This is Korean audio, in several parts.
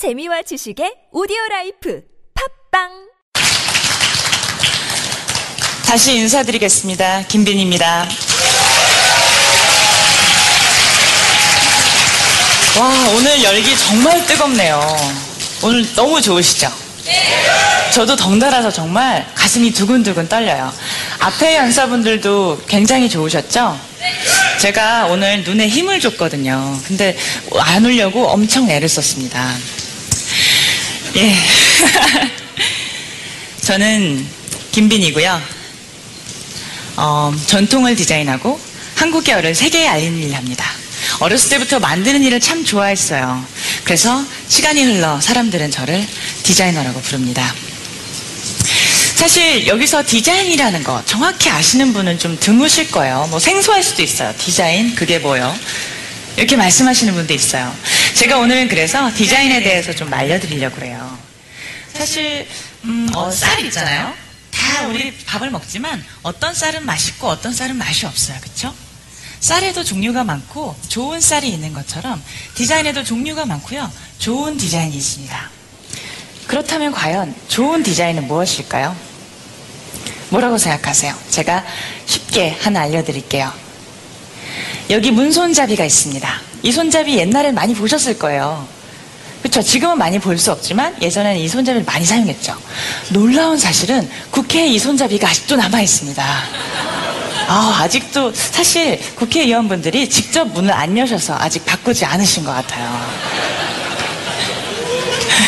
재미와 지식의 오디오 라이프 팟빵 다시 인사드리겠습니다. 김빈입니다. 와, 오늘 열기 정말 뜨겁네요. 오늘 너무 좋으시죠? 저도 덩달아서 정말 가슴이 두근두근 떨려요. 앞에 연사분들도 굉장히 좋으셨죠? 제가 오늘 눈에 힘을 줬거든요. 근데 안 울려고 엄청 애를 썼습니다. 예. 저는 김빈이고요. 어, 전통을 디자인하고 한국 계열을 세계에 알리는 일을 합니다. 어렸을 때부터 만드는 일을 참 좋아했어요. 그래서 시간이 흘러 사람들은 저를 디자이너라고 부릅니다. 사실 여기서 디자인이라는 거 정확히 아시는 분은 좀 드무실 거예요. 뭐 생소할 수도 있어요. 디자인 그게 뭐요? 이렇게 말씀하시는 분도 있어요. 제가 오늘은 그래서 디자인에 대해서 좀 알려드리려고 그래요. 사실 음, 어, 쌀 있잖아요. 다 우리 밥을 먹지만 어떤 쌀은 맛있고 어떤 쌀은 맛이 없어요. 그렇죠? 쌀에도 종류가 많고 좋은 쌀이 있는 것처럼 디자인에도 종류가 많고요. 좋은 디자인이 있습니다. 그렇다면 과연 좋은 디자인은 무엇일까요? 뭐라고 생각하세요? 제가 쉽게 하나 알려드릴게요. 여기 문손잡이가 있습니다. 이 손잡이 옛날엔 많이 보셨을 거예요. 그렇죠. 지금은 많이 볼 수 없지만 예전에는 이 손잡이를 많이 사용했죠. 놀라운 사실은 국회에 이 손잡이가 아직도 남아 있습니다. 아, 아직도 사실 국회의원분들이 직접 문을 안 여셔서 아직 바꾸지 않으신 것 같아요.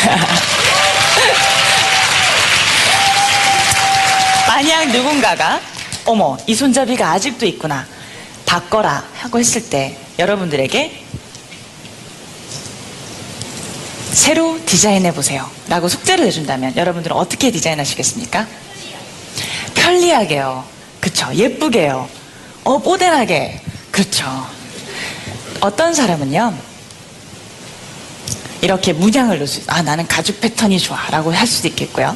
만약 누군가가 어머 이 손잡이가 아직도 있구나 바꿔라 하고 했을 때 여러분들에게 새로 디자인해 보세요. 라고 숙제를 내준다면 여러분들은 어떻게 디자인하시겠습니까? 편리하게요. 그쵸. 예쁘게요. 어 뽀대나게. 그렇죠 어떤 사람은요 이렇게 문양을 넣을 수 아, 나는 가죽 패턴이 좋아. 라고 할 수도 있겠고요.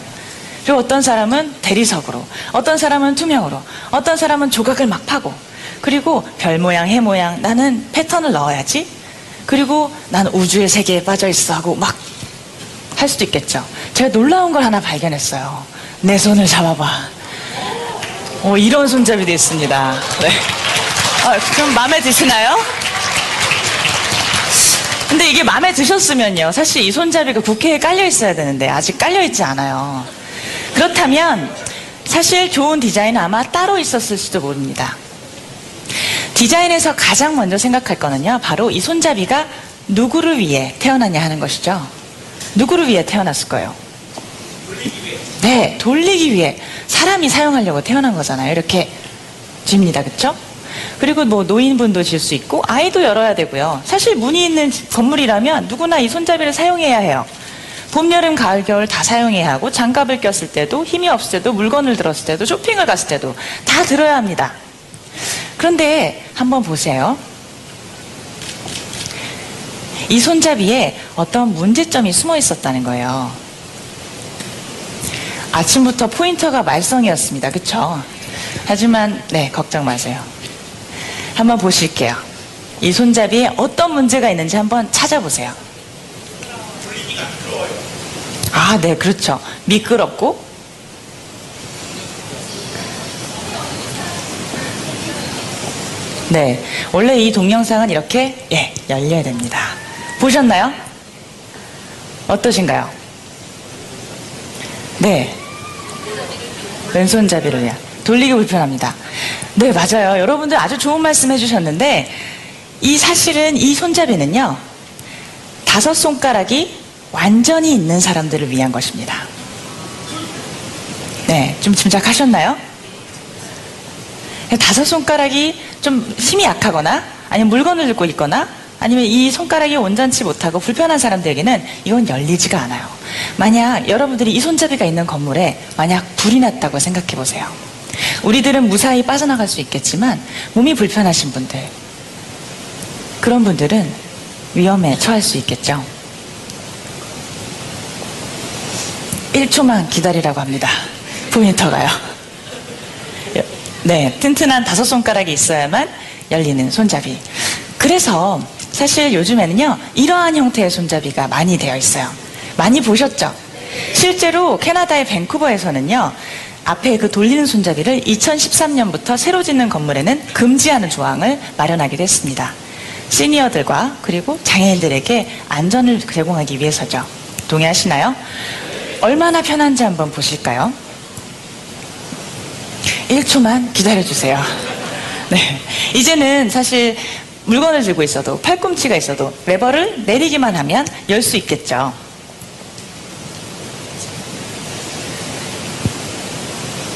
그리고 어떤 사람은 대리석으로, 어떤 사람은 투명으로, 어떤 사람은 조각을 막 파고, 그리고 별 모양, 해 모양, 나는 패턴을 넣어야지. 그리고 나는 우주의 세계에 빠져 있어 하고 막 할 수도 있겠죠. 제가 놀라운 걸 하나 발견했어요. 내 손을 잡아봐. 오, 이런 손잡이도 있습니다. 네. 아, 그럼 마음에 드시나요? 근데 이게 마음에 드셨으면요. 사실 이 손잡이가 국회에 깔려 있어야 되는데 아직 깔려 있지 않아요. 그렇다면 사실 좋은 디자인은 아마 따로 있었을 수도 모릅니다. 디자인에서 가장 먼저 생각할 거는요, 바로 이 손잡이가 누구를 위해 태어났냐 하는 것이죠. 누구를 위해 태어났을 거예요? 네, 돌리기 위해 사람이 사용하려고 태어난 거잖아요. 이렇게 줍니다, 그렇죠? 그리고 뭐 노인분도 질 수 있고 아이도 열어야 되고요. 사실 문이 있는 건물이라면 누구나 이 손잡이를 사용해야 해요. 봄, 여름, 가을, 겨울 다 사용해야 하고 장갑을 꼈을 때도 힘이 없을 때도 물건을 들었을 때도 쇼핑을 갔을 때도 다 들어야 합니다. 그런데 한번 보세요. 이 손잡이에 어떤 문제점이 숨어 있었다는 거예요. 아침부터 포인터가 말썽이었습니다. 그쵸? 하지만, 네, 걱정 마세요. 한번 보실게요. 이 손잡이에 어떤 문제가 있는지 한번 찾아보세요. 아, 네, 그렇죠. 미끄럽고, 네. 원래 이 동영상은 이렇게, 예, 열려야 됩니다. 보셨나요? 어떠신가요? 네. 왼손잡이를 위한. 돌리기 불편합니다. 네, 맞아요. 여러분들 아주 좋은 말씀 해주셨는데, 이 사실은 이 손잡이는요, 다섯 손가락이 완전히 있는 사람들을 위한 것입니다. 네, 좀 짐작하셨나요? 다섯 손가락이 좀 힘이 약하거나 아니면 물건을 들고 있거나 아니면 이 손가락이 온전치 못하고 불편한 사람들에게는 이건 열리지가 않아요. 만약 여러분들이 이 손잡이가 있는 건물에 만약 불이 났다고 생각해 보세요. 우리들은 무사히 빠져나갈 수 있겠지만 몸이 불편하신 분들 그런 분들은 위험에 처할 수 있겠죠. 1초만 기다리라고 합니다. 포인터가요. 네, 튼튼한 다섯 손가락이 있어야만 열리는 손잡이. 그래서 사실 요즘에는요, 이러한 형태의 손잡이가 많이 되어 있어요. 많이 보셨죠? 실제로 캐나다의 밴쿠버에서는요, 앞에 그 돌리는 손잡이를 2013년부터 새로 짓는 건물에는 금지하는 조항을 마련하기도 했습니다. 시니어들과 그리고 장애인들에게 안전을 제공하기 위해서죠. 동의하시나요? 얼마나 편한지 한번 보실까요? 1초만 기다려주세요. 네. 이제는 사실 물건을 들고 있어도 팔꿈치가 있어도 레버를 내리기만 하면 열 수 있겠죠.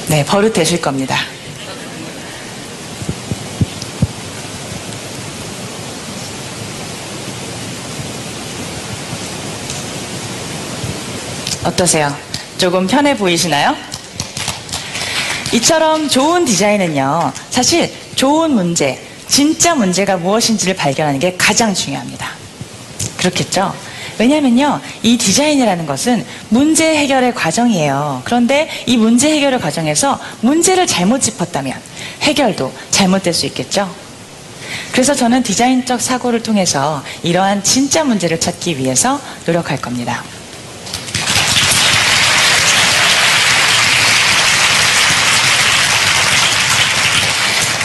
네, 버릇 되실 겁니다. 어떠세요? 조금 편해 보이시나요? 이처럼 좋은 디자인은요, 사실 좋은 문제, 진짜 문제가 무엇인지를 발견하는 게 가장 중요합니다. 그렇겠죠? 왜냐면요, 이 디자인이라는 것은 문제 해결의 과정이에요. 그런데 이 문제 해결의 과정에서 문제를 잘못 짚었다면 해결도 잘못될 수 있겠죠? 그래서 저는 디자인적 사고를 통해서 이러한 진짜 문제를 찾기 위해서 노력할 겁니다.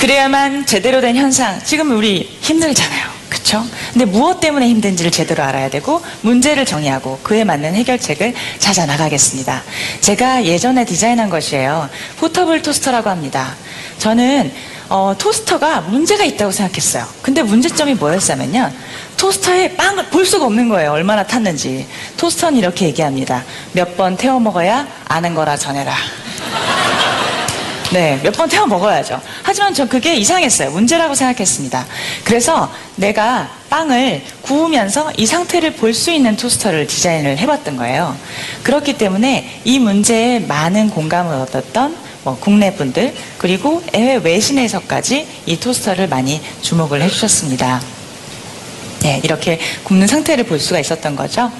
그래야만 제대로 된 현상, 지금 우리 힘들잖아요. 그쵸? 근데 무엇 때문에 힘든지를 제대로 알아야 되고 문제를 정의하고 그에 맞는 해결책을 찾아 나가겠습니다. 제가 예전에 디자인한 것이에요. 포터블 토스터라고 합니다. 저는 어, 토스터가 문제가 있다고 생각했어요. 근데 문제점이 뭐였냐면요. 토스터에 빵을 볼 수가 없는 거예요. 얼마나 탔는지. 토스터는 이렇게 얘기합니다. 몇 번 태워 먹어야 아는 거라 전해라. 네, 몇 번 태워 먹어야죠. 하지만 저 그게 이상했어요. 문제라고 생각했습니다. 그래서 내가 빵을 구우면서 이 상태를 볼 수 있는 토스터를 디자인을 해봤던 거예요. 그렇기 때문에 이 문제에 많은 공감을 얻었던 뭐 국내 분들 그리고 해외 외신에서까지 이 토스터를 많이 주목을 해주셨습니다. 네, 이렇게 굽는 상태를 볼 수가 있었던 거죠.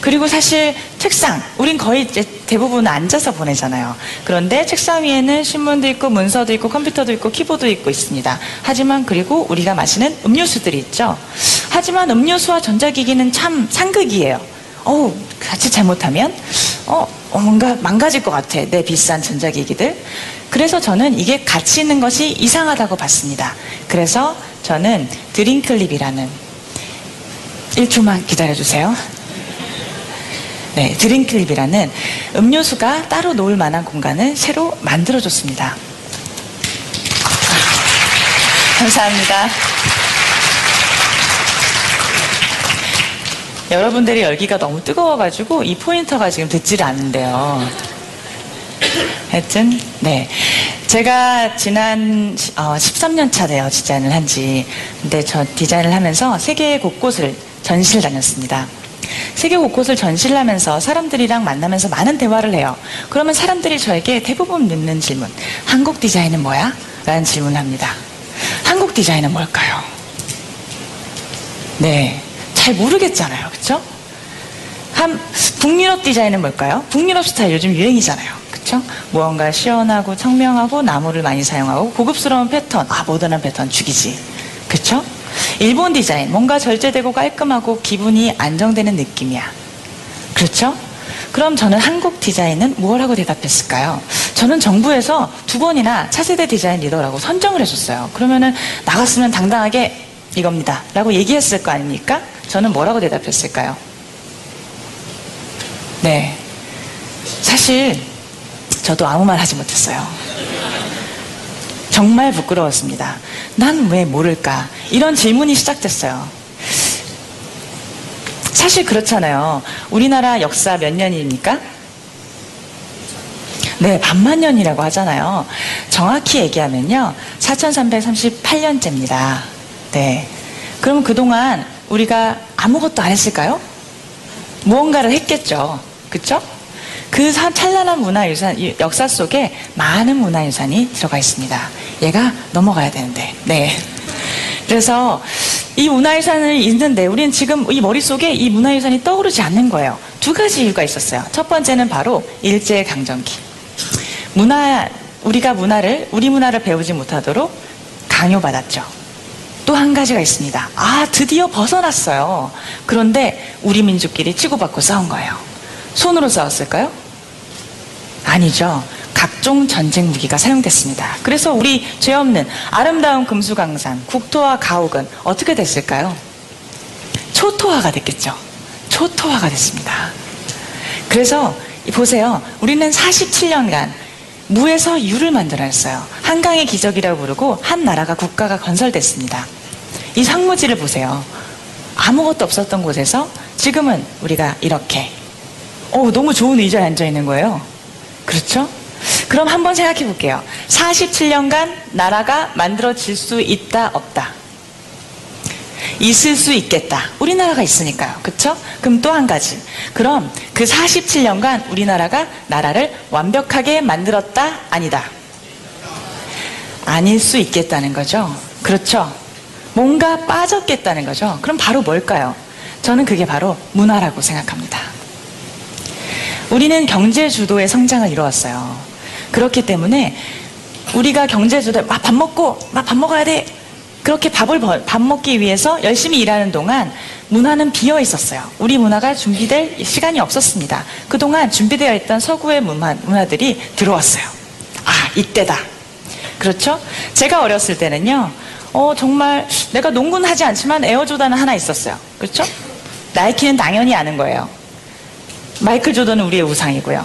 그리고 사실 책상, 우린 거의 대부분 앉아서 보내잖아요. 그런데 책상 위에는 신문도 있고 문서도 있고 컴퓨터도 있고 키보드 있고 있습니다. 하지만 그리고 우리가 마시는 음료수들이 있죠. 하지만 음료수와 전자기기는 참 상극이에요. 어우, 같이 잘못하면 어, 어, 뭔가 망가질 것 같아. 내 비싼 전자기기들. 그래서 저는 이게 같이 있는 것이 이상하다고 봤습니다. 그래서 저는 드링클립이라는 1초만 기다려주세요. 네, 드링클립이라는 음료수가 따로 놓을 만한 공간을 새로 만들어줬습니다. 감사합니다. 여러분들의 열기가 너무 뜨거워가지고 이 포인터가 지금 듣지를 않는데요. 하여튼, 네. 제가 지난 어, 13년 차 돼요, 디자인을 한 지. 근데 저 디자인을 하면서 세계 곳곳을 전시를 다녔습니다. 세계 곳곳을 전시를 하면서 사람들이랑 만나면서 많은 대화를 해요. 그러면 사람들이 저에게 대부분 묻는 질문. 한국 디자인은 뭐야? 라는 질문을 합니다. 한국 디자인은 뭘까요? 네. 잘 모르겠잖아요. 그쵸? 한, 북유럽 디자인은 뭘까요? 북유럽 스타일 요즘 유행이잖아요. 그쵸? 무언가 시원하고 청명하고 나무를 많이 사용하고 고급스러운 패턴. 아, 모던한 패턴 죽이지. 그쵸? 일본 디자인. 뭔가 절제되고 깔끔하고 기분이 안정되는 느낌이야. 그렇죠? 그럼 저는 한국 디자인은 무엇라고 대답했을까요? 저는 정부에서 두 번이나 차세대 디자인 리더라고 선정을 해줬어요. 그러면은 나갔으면 당당하게 이겁니다. 라고 얘기했을 거 아닙니까? 저는 뭐라고 대답했을까요? 네. 사실 저도 아무 말 하지 못했어요. 정말 부끄러웠습니다. 난 왜 모를까? 이런 질문이 시작됐어요. 사실 그렇잖아요. 우리나라 역사 몇 년입니까? 네, 반만 년이라고 하잖아요. 정확히 얘기하면요. 4338년째입니다. 네. 그럼 그동안 우리가 아무것도 안 했을까요? 무언가를 했겠죠. 그쵸? 그 찬란한 문화유산, 역사 속에 많은 문화유산이 들어가 있습니다. 얘가 넘어가야 되는데. 네. 그래서 이 문화유산을 있는데 우리는 지금 이 머릿속에 이 문화유산이 떠오르지 않는 거예요. 두 가지 이유가 있었어요. 첫 번째는 바로 일제강점기. 문화, 우리가 문화를, 우리 문화를 배우지 못하도록 강요받았죠. 또 한 가지가 있습니다. 아, 드디어 벗어났어요. 그런데 우리 민족끼리 치고받고 싸운 거예요. 손으로 싸웠을까요? 아니죠. 각종 전쟁 무기가 사용됐습니다. 그래서 우리 죄 없는 아름다운 금수강산, 국토와 가옥은 어떻게 됐을까요? 초토화가 됐겠죠. 초토화가 됐습니다. 그래서 보세요. 우리는 47년간 무에서 유를 만들어냈어요. 한강의 기적이라고 부르고 한 나라가 국가가 건설됐습니다. 이 상무지를 보세요. 아무것도 없었던 곳에서 지금은 우리가 이렇게 오, 너무 좋은 의자에 앉아 있는 거예요. 그렇죠? 그럼 한번 생각해 볼게요. 47년간 나라가 만들어질 수 있다, 없다. 있을 수 있겠다. 우리나라가 있으니까요. 그쵸? 그럼 또 한 가지. 그럼 그 47년간 우리나라가 나라를 완벽하게 만들었다, 아니다. 아닐 수 있겠다는 거죠. 그렇죠? 뭔가 빠졌겠다는 거죠. 그럼 바로 뭘까요? 저는 그게 바로 문화라고 생각합니다. 우리는 경제 주도의 성장을 이루었어요. 그렇기 때문에 우리가 경제 주도, 막 밥 먹고, 막 밥 먹어야 돼. 그렇게 밥을 벌- 밥 먹기 위해서 열심히 일하는 동안 문화는 비어 있었어요. 우리 문화가 준비될 시간이 없었습니다. 그동안 준비되어 있던 서구의 문화, 문화들이 들어왔어요. 아, 이때다. 그렇죠? 제가 어렸을 때는요, 어, 정말 내가 농구는 하지 않지만 에어조단은 하나 있었어요. 그렇죠? 나이키는 당연히 아는 거예요. 마이클 조던은 우리의 우상이고요.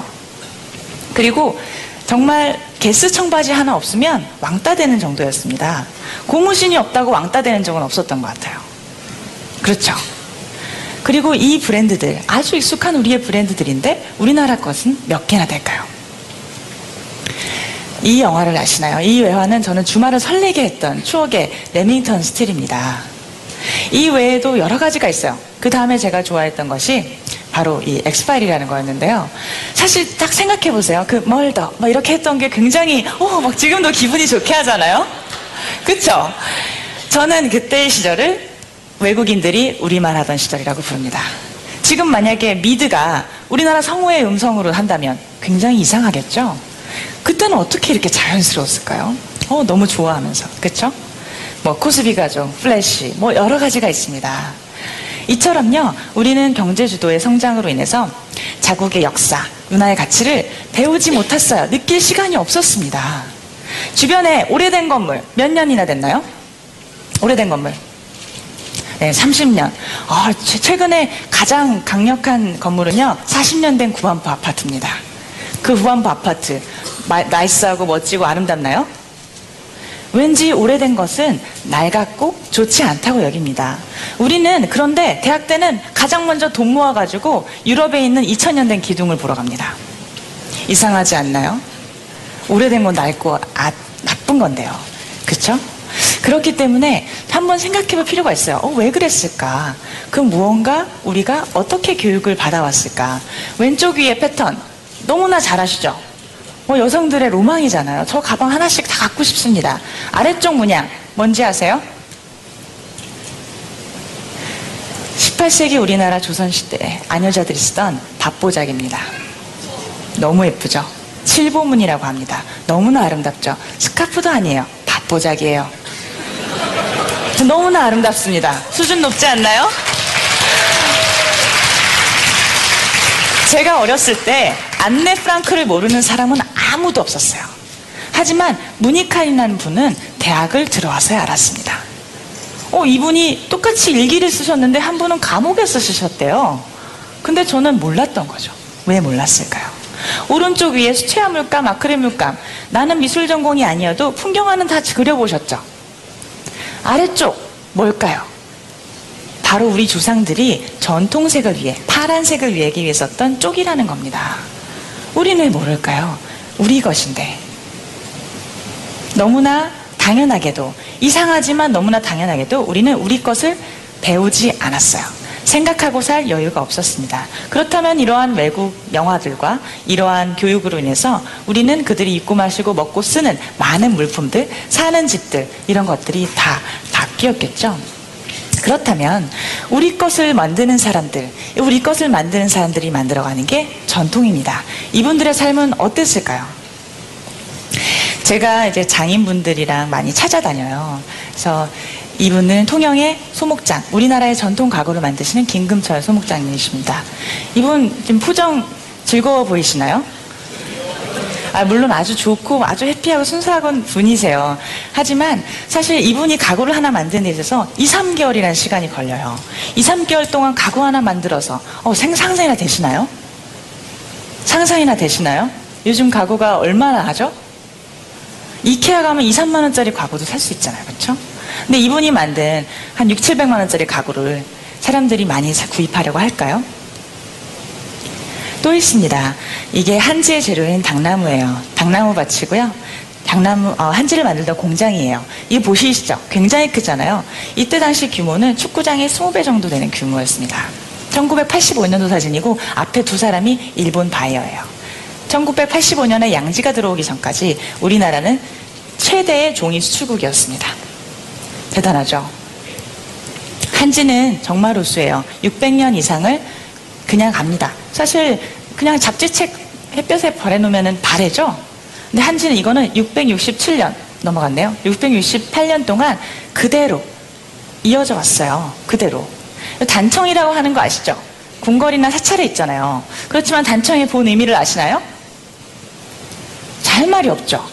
그리고 정말 게스 청바지 하나 없으면 왕따 되는 정도였습니다. 고무신이 없다고 왕따 되는 적은 없었던 것 같아요. 그렇죠. 그리고 이 브랜드들, 아주 익숙한 우리의 브랜드들인데 우리나라 것은 몇 개나 될까요? 이 영화를 아시나요? 이 외화는 저는 주말을 설레게 했던 추억의 레밍턴 스틸입니다. 이 외에도 여러 가지가 있어요. 그 다음에 제가 좋아했던 것이 바로 이 엑스파일이라는 거였는데요. 사실 딱 생각해 보세요. 그 멀더 막 이렇게 했던 게 굉장히 어 막 지금도 기분이 좋게 하잖아요. 그쵸? 저는 그때의 시절을 외국인들이 우리말 하던 시절이라고 부릅니다. 지금 만약에 미드가 우리나라 성우의 음성으로 한다면 굉장히 이상하겠죠? 그때는 어떻게 이렇게 자연스러웠을까요? 어, 너무 좋아하면서. 그쵸? 뭐, 코스비 가족, 플래시, 뭐, 여러 가지가 있습니다. 이처럼요, 우리는 경제주도의 성장으로 인해서 자국의 역사, 문화의 가치를 배우지 못했어요. 느낄 시간이 없었습니다. 주변에 오래된 건물, 몇 년이나 됐나요? 오래된 건물. 네, 30년. 아, 최- 최근에 가장 강력한 건물은요, 40년 된 구반포 아파트입니다. 그 구반포 아파트, 마- 나이스하고 멋지고 아름답나요? 왠지 오래된 것은 낡았고 좋지 않다고 여깁니다. 우리는 그런데 대학 때는 가장 먼저 돈 모아가지고 유럽에 있는 2000년 된 기둥을 보러 갑니다. 이상하지 않나요? 오래된 건 낡고 아, 나쁜 건데요. 그쵸? 그렇기 때문에 한번 생각해 볼 필요가 있어요. 어, 왜 그랬을까? 그 무언가 우리가 어떻게 교육을 받아왔을까? 왼쪽 위에 패턴 너무나 잘 아시죠? 뭐 여성들의 로망이잖아요. 저 가방 하나씩 다 갖고 싶습니다. 아래쪽 문양 뭔지 아세요? 18세기 우리나라 조선시대에 아녀자들이 쓰던 밥보작입니다. 너무 예쁘죠? 칠보문이라고 합니다. 너무나 아름답죠? 스카프도 아니에요. 밥보작이에요. 너무나 아름답습니다. 수준 높지 않나요? 제가 어렸을 때 안네 프랑크를 모르는 사람은 아무도 없었어요. 하지만 무니카이라는 분은 대학을 들어와서야 알았습니다. 어, 이분이 똑같이 일기를 쓰셨는데 한 분은 감옥에서 쓰셨대요. 근데 저는 몰랐던 거죠. 왜 몰랐을까요? 오른쪽 위에 수채화 물감, 아크릴 물감. 나는 미술 전공이 아니어도 풍경화는 다 그려보셨죠? 아래쪽 뭘까요? 바로 우리 조상들이 전통색을 위해 파란색을 위하기 위해 썼던 쪽이라는 겁니다. 우리는 왜 모를까요? 우리 것인데. 너무나 당연하게도 이상하지만 너무나 당연하게도 우리는 우리 것을 배우지 않았어요. 생각하고 살 여유가 없었습니다. 그렇다면 이러한 외국 영화들과 이러한 교육으로 인해서 우리는 그들이 입고 마시고 먹고 쓰는 많은 물품들, 사는 집들 이런 것들이 다 바뀌었겠죠. 그렇다면 우리 것을 만드는 사람들, 우리 것을 만드는 사람들이 만들어가는 게 전통입니다. 이분들의 삶은 어땠을까요? 제가 이제 장인분들이랑 많이 찾아다녀요. 그래서 이분은 통영의 소목장, 우리나라의 전통 가구를 만드시는 김금철 소목장님이십니다. 이분 지금 표정 즐거워 보이시나요? 아, 물론 아주 좋고 아주 해피하고 순수한 분이세요. 하지만 사실 이분이 가구를 하나 만드는 데 있어서 2, 3개월이라는 시간이 걸려요. 2, 3개월 동안 가구 하나 만들어서 어, 생, 상상이나 되시나요? 상상이나 되시나요? 요즘 가구가 얼마나 하죠? 이케아 가면 2, 3만 원짜리 가구도 살 수 있잖아요. 그렇죠? 근데 이분이 만든 한 6, 700만 원짜리 가구를 사람들이 많이 구입하려고 할까요? 또 있습니다. 이게 한지의 재료인 당나무예요. 당나무 밭이고요. 당나무 어, 한지를 만들던 공장이에요. 이 보시시죠? 굉장히 크잖아요. 이때 당시 규모는 축구장의 20배 정도 되는 규모였습니다. 1985년도 사진이고 앞에 두 사람이 일본 바이어예요. 1985년에 양지가 들어오기 전까지 우리나라는 최대의 종이 수출국이었습니다. 대단하죠? 한지는 정말 우수해요. 600년 이상을 그냥 갑니다. 사실 그냥 잡지책 햇볕에 버려놓으면 바래죠? 근데 한지는 이거는 667년 넘어갔네요. 668년 동안 그대로 이어져 왔어요. 그대로. 단청이라고 하는 거 아시죠? 궁궐이나 사찰에 있잖아요. 그렇지만 단청의 본 의미를 아시나요? 잘 말이 없죠.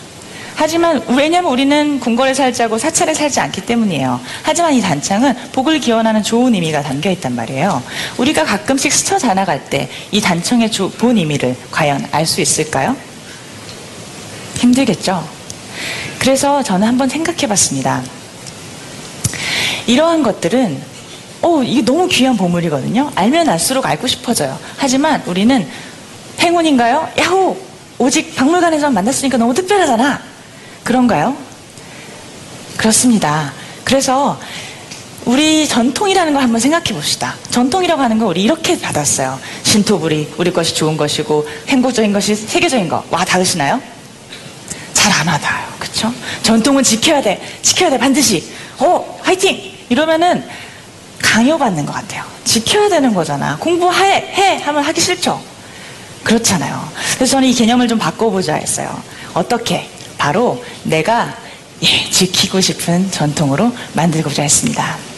하지만 왜냐면 우리는 궁궐에 살지 고 사찰에 살지 않기 때문이에요. 하지만 이 단창은 복을 기원하는 좋은 의미가 담겨 있단 말이에요. 우리가 가끔씩 스쳐 지나갈 때 이 단청의 본 의미를 과연 알 수 있을까요? 힘들겠죠. 그래서 저는 한번 생각해 봤습니다. 이러한 것들은 어, 이게 너무 귀한 보물이거든요. 알면 알수록 알고 싶어져요. 하지만 우리는 행운인가요? 야호! 오직 박물관에서 만났으니까 너무 특별하잖아. 그런가요? 그렇습니다. 그래서 우리 전통이라는 걸 한번 생각해 봅시다. 전통이라고 하는 거 우리 이렇게 받았어요. 신토불이 우리 것이 좋은 것이고 행복적인 것이 세계적인 거. 와 다르시나요? 잘 안 와닿아요. 그쵸? 전통은 지켜야 돼. 지켜야 돼. 반드시. 어, 화이팅! 이러면은 강요받는 것 같아요. 지켜야 되는 거잖아. 공부해! 해! 하면 하기 싫죠? 그렇잖아요. 그래서 저는 이 개념을 좀 바꿔보자 했어요. 어떻게? 바로 내가 예, 지키고 싶은 전통으로 만들고자 했습니다.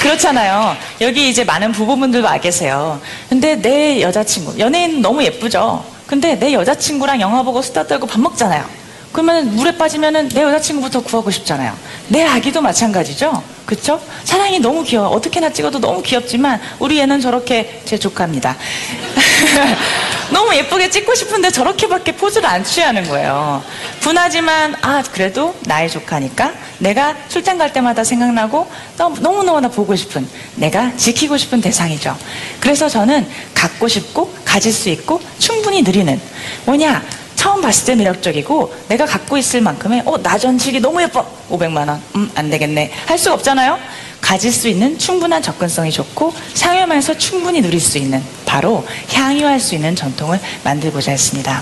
그렇잖아요. 여기 이제 많은 부부분들도 와 계세요. 근데 내 여자친구, 연예인 너무 예쁘죠? 근데 내 여자친구랑 영화 보고 수다 떨고 밥 먹잖아요. 그러면 물에 빠지면은 내 여자친구부터 구하고 싶잖아요. 내 아기도 마찬가지죠? 그쵸? 사랑이 너무 귀여워. 어떻게나 찍어도 너무 귀엽지만 우리 애는 저렇게 제 조카입니다. 너무 예쁘게 찍고 싶은데 저렇게밖에 포즈를 안 취하는 거예요. 분하지만 아 그래도 나의 조카니까 내가 출장 갈 때마다 생각나고 너무너무나 보고 싶은 내가 지키고 싶은 대상이죠. 그래서 저는 갖고 싶고 가질 수 있고 충분히 누리는 뭐냐 처음 봤을 때 매력적이고 내가 갖고 있을 만큼의 어, 나 전치기 너무 예뻐. 500만 원. 음, 안 되겠네. 할수 없잖아요. 가질 수 있는 충분한 접근성이 좋고 상여만에서 충분히 누릴 수 있는 바로 향유할 수 있는 전통을 만들고자 했습니다.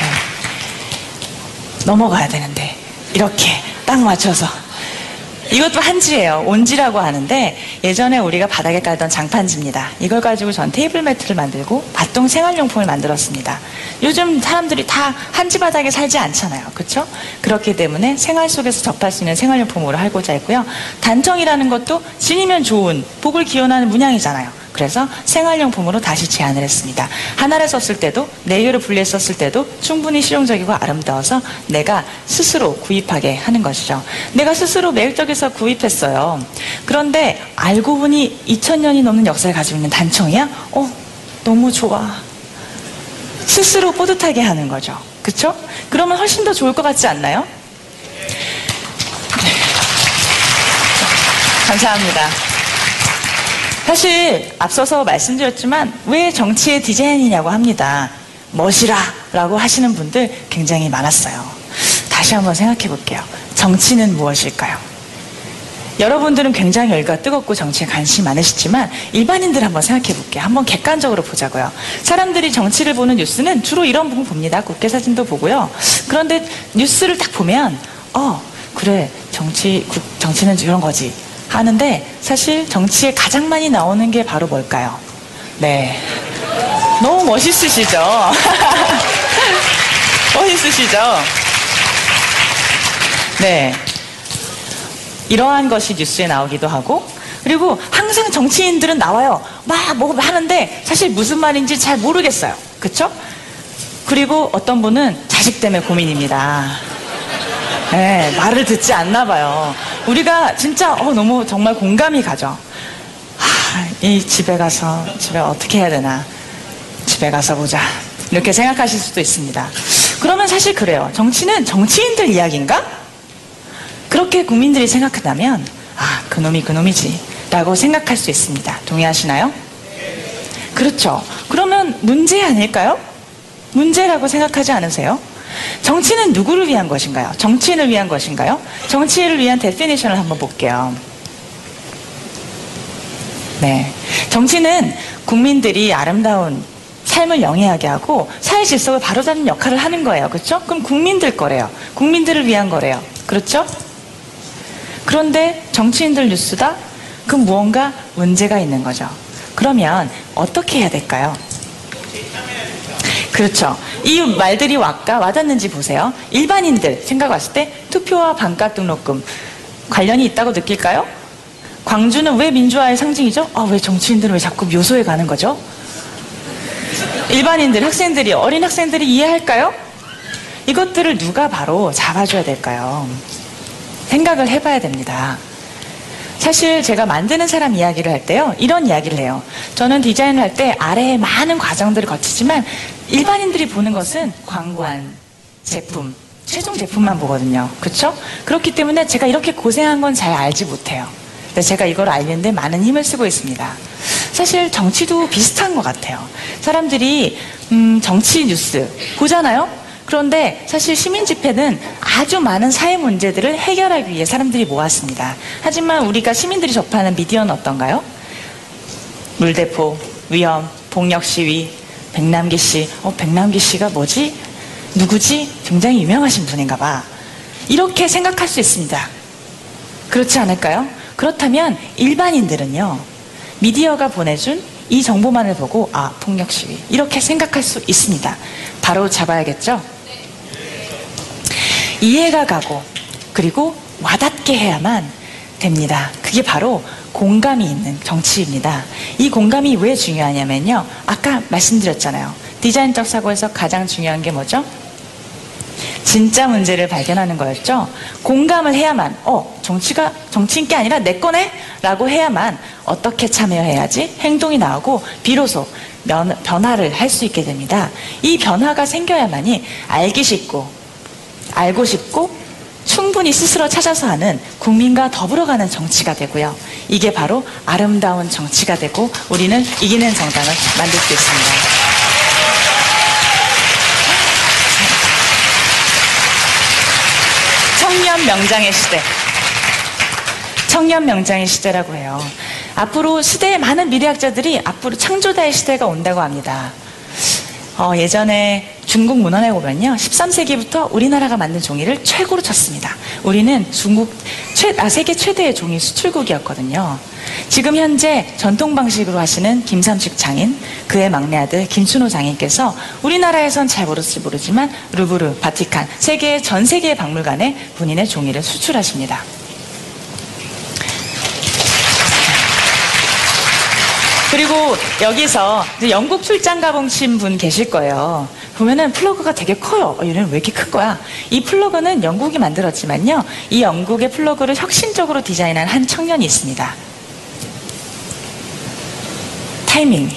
네. 넘어가야 되는데 이렇게 딱 맞춰서 이것도 한지예요. 온지라고 하는데 예전에 우리가 바닥에 깔던 장판지입니다. 이걸 가지고 전 테이블 매트를 만들고 밭동 생활용품을 만들었습니다. 요즘 사람들이 다 한지 바닥에 살지 않잖아요. 그렇죠? 그렇기 때문에 생활 속에서 접할 수 있는 생활용품으로 하고자 했고요. 단정이라는 것도 신이면 좋은 복을 기원하는 문양이잖아요. 그래서 생활용품으로 다시 제안을 했습니다. 하나를 썼을 때도 네 개를 분리했었을 때도 충분히 실용적이고 아름다워서 내가 스스로 구입하게 하는 것이죠. 내가 스스로 매력적에서 구입했어요. 그런데 알고 보니 2000년이 넘는 역사를 가지고 있는 단청이야? 어, 너무 좋아. 스스로 뿌듯하게 하는 거죠. 그쵸? 그러면 훨씬 더 좋을 것 같지 않나요? 네. 감사합니다. 사실 앞서서 말씀드렸지만 왜 정치의 디자인이냐고 합니다. 멋이라 라고 하시는 분들 굉장히 많았어요. 다시 한번 생각해 볼게요. 정치는 무엇일까요? 여러분들은 굉장히 열기가 뜨겁고 정치에 관심이 많으시지만 일반인들 한번 생각해 볼게요. 한번 객관적으로 보자고요. 사람들이 정치를 보는 뉴스는 주로 이런 부분 봅니다. 국회 사진도 보고요. 그런데 뉴스를 딱 보면 어 그래 정치 국, 정치는 이런 거지 하는데 사실 정치에 가장 많이 나오는 게 바로 뭘까요? 네. 너무 멋있으시죠? 멋있으시죠? 네. 이러한 것이 뉴스에 나오기도 하고, 그리고 항상 정치인들은 나와요. 막 뭐 하는데 사실 무슨 말인지 잘 모르겠어요. 그쵸? 그리고 어떤 분은 자식 때문에 고민입니다. 네, 말을 듣지 않나 봐요. 우리가 진짜 어, 너무 정말 공감이 가죠. 하, 이 집에 가서 집에 어떻게 해야 되나 집에 가서 보자 이렇게 생각하실 수도 있습니다. 그러면 사실 그래요. 정치는 정치인들 이야기인가? 그렇게 국민들이 생각한다면 아 그놈이 그놈이지 라고 생각할 수 있습니다. 동의하시나요? 그렇죠. 그러면 문제 아닐까요? 문제라고 생각하지 않으세요? 정치는 누구를 위한 것인가요? 정치인을 위한 것인가요? 정치인을 위한 definition을 한번 볼게요. 네. 정치는 국민들이 아름다운 삶을 영위하게 하고 사회 질서를 바로잡는 역할을 하는 거예요. 그렇죠? 그럼 국민들 거래요. 국민들을 위한 거래요. 그렇죠? 그런데 정치인들 뉴스다? 그럼 무언가 문제가 있는 거죠. 그러면 어떻게 해야 될까요? 그렇죠. 이 말들이 와까 와닿는지 보세요. 일반인들 생각 왔을 때 투표와 반값 등록금 관련이 있다고 느낄까요? 광주는 왜 민주화의 상징이죠? 아, 왜 정치인들은 왜 자꾸 묘소에 가는 거죠? 일반인들, 학생들이, 어린 학생들이 이해할까요? 이것들을 누가 바로 잡아줘야 될까요? 생각을 해봐야 됩니다. 사실 제가 만드는 사람 이야기를 할 때요, 이런 이야기를 해요. 저는 디자인을 할 때 아래에 많은 과정들을 거치지만 일반인들이 보는 것은 광고한 제품, 최종 제품만 보거든요. 그렇죠? 그렇기 때문에 제가 이렇게 고생한 건 잘 알지 못해요. 근데 제가 이걸 알는데 많은 힘을 쓰고 있습니다. 사실 정치도 비슷한 것 같아요. 사람들이 음, 정치 뉴스 보잖아요. 그런데 사실 시민 집회는 아주 많은 사회 문제들을 해결하기 위해 사람들이 모았습니다. 하지만 우리가 시민들이 접하는 미디어는 어떤가요? 물대포, 위험, 폭력 시위, 백남기 씨. 어, 백남기 씨가 뭐지? 누구지? 굉장히 유명하신 분인가 봐. 이렇게 생각할 수 있습니다. 그렇지 않을까요? 그렇다면 일반인들은요, 미디어가 보내준 이 정보만을 보고, 아, 폭력 시위. 이렇게 생각할 수 있습니다. 바로 잡아야겠죠? 이해가 가고, 그리고 와닿게 해야만 됩니다. 그게 바로 공감이 있는 정치입니다. 이 공감이 왜 중요하냐면요. 아까 말씀드렸잖아요. 디자인적 사고에서 가장 중요한 게 뭐죠? 진짜 문제를 발견하는 거였죠. 공감을 해야만, 어, 정치가 정치인 게 아니라 내 거네? 라고 해야만 어떻게 참여해야지 행동이 나오고 비로소 면, 변화를 할 수 있게 됩니다. 이 변화가 생겨야만이 알기 쉽고, 알고 싶고, 충분히 스스로 찾아서 하는 국민과 더불어 가는 정치가 되고요. 이게 바로 아름다운 정치가 되고 우리는 이기는 정당을 만들 수 있습니다. 청년 명장의 시대. 청년 명장의 시대라고 해요. 앞으로 시대의 많은 미래학자들이 앞으로 창조다의 시대가 온다고 합니다. 어, 예전에 중국 문헌에 보면요. 13세기부터 우리나라가 만든 종이를 최고로 쳤습니다. 우리는 중국, 최, 아, 세계 최대의 종이 수출국이었거든요. 지금 현재 전통 방식으로 하시는 김삼식 장인, 그의 막내 아들 김춘호 장인께서 우리나라에선 잘 모를지 모르지만 루브르, 바티칸, 세계 전 세계의 박물관에 본인의 종이를 수출하십니다. 그리고 여기서 영국 출장 가보신 분 계실 거예요. 보면은 플러그가 되게 커요. 어, 얘는 왜 이렇게 큰 거야? 이 플러그는 영국이 만들었지만요. 이 영국의 플러그를 혁신적으로 디자인한 한 청년이 있습니다. 타이밍.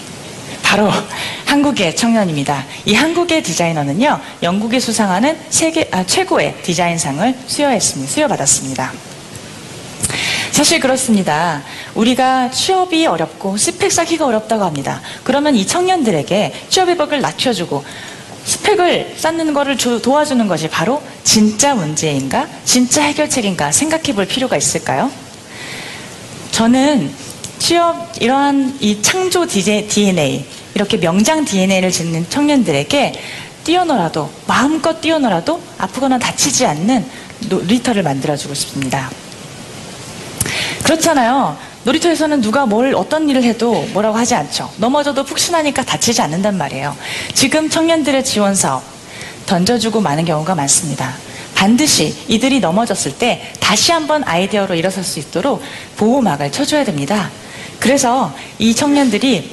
바로 한국의 청년입니다. 이 한국의 디자이너는요, 영국이 수상하는 세계, 아, 최고의 디자인상을 수여했습니다. 수여받았습니다. 사실 그렇습니다. 우리가 취업이 어렵고 스펙 쌓기가 어렵다고 합니다. 그러면 이 청년들에게 취업의 벽을 낮춰주고 스펙을 쌓는 것을 도와주는 것이 바로 진짜 문제인가? 진짜 해결책인가? 생각해 볼 필요가 있을까요? 저는 취업, 이러한 이 창조 DNA, 이렇게 명장 DNA를 짓는 청년들에게 뛰어너라도, 마음껏 뛰어너라도 아프거나 다치지 않는 놀이터를 만들어주고 싶습니다. 그렇잖아요. 놀이터에서는 누가 뭘 어떤 일을 해도 뭐라고 하지 않죠. 넘어져도 푹신하니까 다치지 않는단 말이에요. 지금 청년들의 지원 사업 던져주고 마는 경우가 많습니다. 반드시 이들이 넘어졌을 때 다시 한번 아이디어로 일어설 수 있도록 보호막을 쳐줘야 됩니다. 그래서 이 청년들이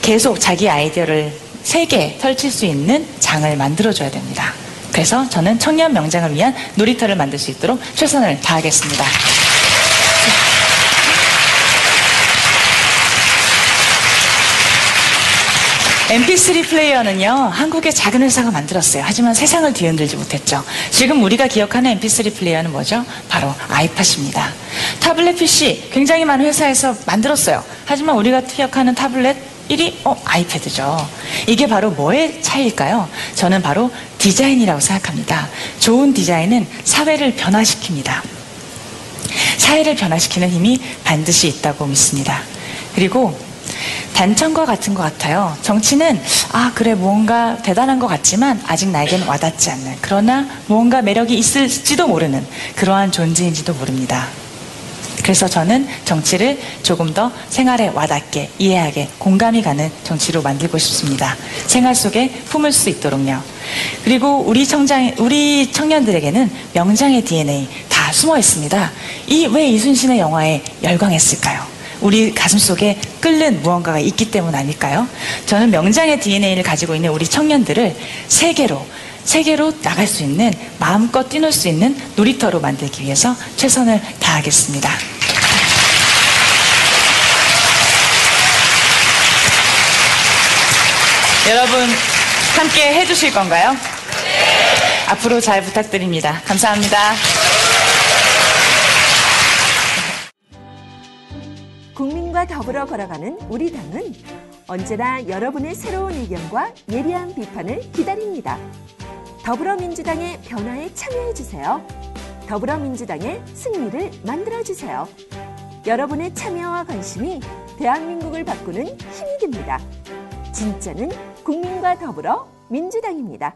계속 자기 아이디어를 세게 펼칠 수 있는 장을 만들어줘야 됩니다. 그래서 저는 청년 명장을 위한 놀이터를 만들 수 있도록 최선을 다하겠습니다. MP3 플레이어는요, 한국의 작은 회사가 만들었어요. 하지만 세상을 뒤흔들지 못했죠. 지금 우리가 기억하는 MP3 플레이어는 뭐죠? 바로 아이팟입니다. 타블렛 PC, 굉장히 많은 회사에서 만들었어요. 하지만 우리가 기억하는 타블렛 1위, 어, 아이패드죠. 이게 바로 뭐의 차이일까요? 저는 바로 디자인이라고 생각합니다. 좋은 디자인은 사회를 변화시킵니다. 사회를 변화시키는 힘이 반드시 있다고 믿습니다. 그리고 단청과 같은 것 같아요. 정치는 아 그래 무언가 대단한 것 같지만 아직 나에겐 와닿지 않는 그러나 무언가 매력이 있을지도 모르는 그러한 존재인지도 모릅니다. 그래서 저는 정치를 조금 더 생활에 와닿게 이해하게 공감이 가는 정치로 만들고 싶습니다. 생활 속에 품을 수 있도록요. 그리고 우리 청장 우리 청년들에게는 명장의 DNA 다 숨어 있습니다. 이 왜 이순신의 영화에 열광했을까요? 우리 가슴 속에 끓는 무언가가 있기 때문 아닐까요? 저는 명장의 DNA를 가지고 있는 우리 청년들을 세계로 세계로 나갈 수 있는 마음껏 뛰놀 수 있는 놀이터로 만들기 위해서 최선을 다하겠습니다. 여러분 함께 해주실 건가요? 앞으로 잘 부탁드립니다. 감사합니다. 더불어 걸어가는 우리 당은 언제나 여러분의 새로운 의견과 예리한 비판을 기다립니다. 더불어민주당의 변화에 참여해주세요. 더불어민주당의 승리를 만들어주세요. 여러분의 참여와 관심이 대한민국을 바꾸는 힘이 됩니다. 진짜는 국민과 더불어 민주당입니다.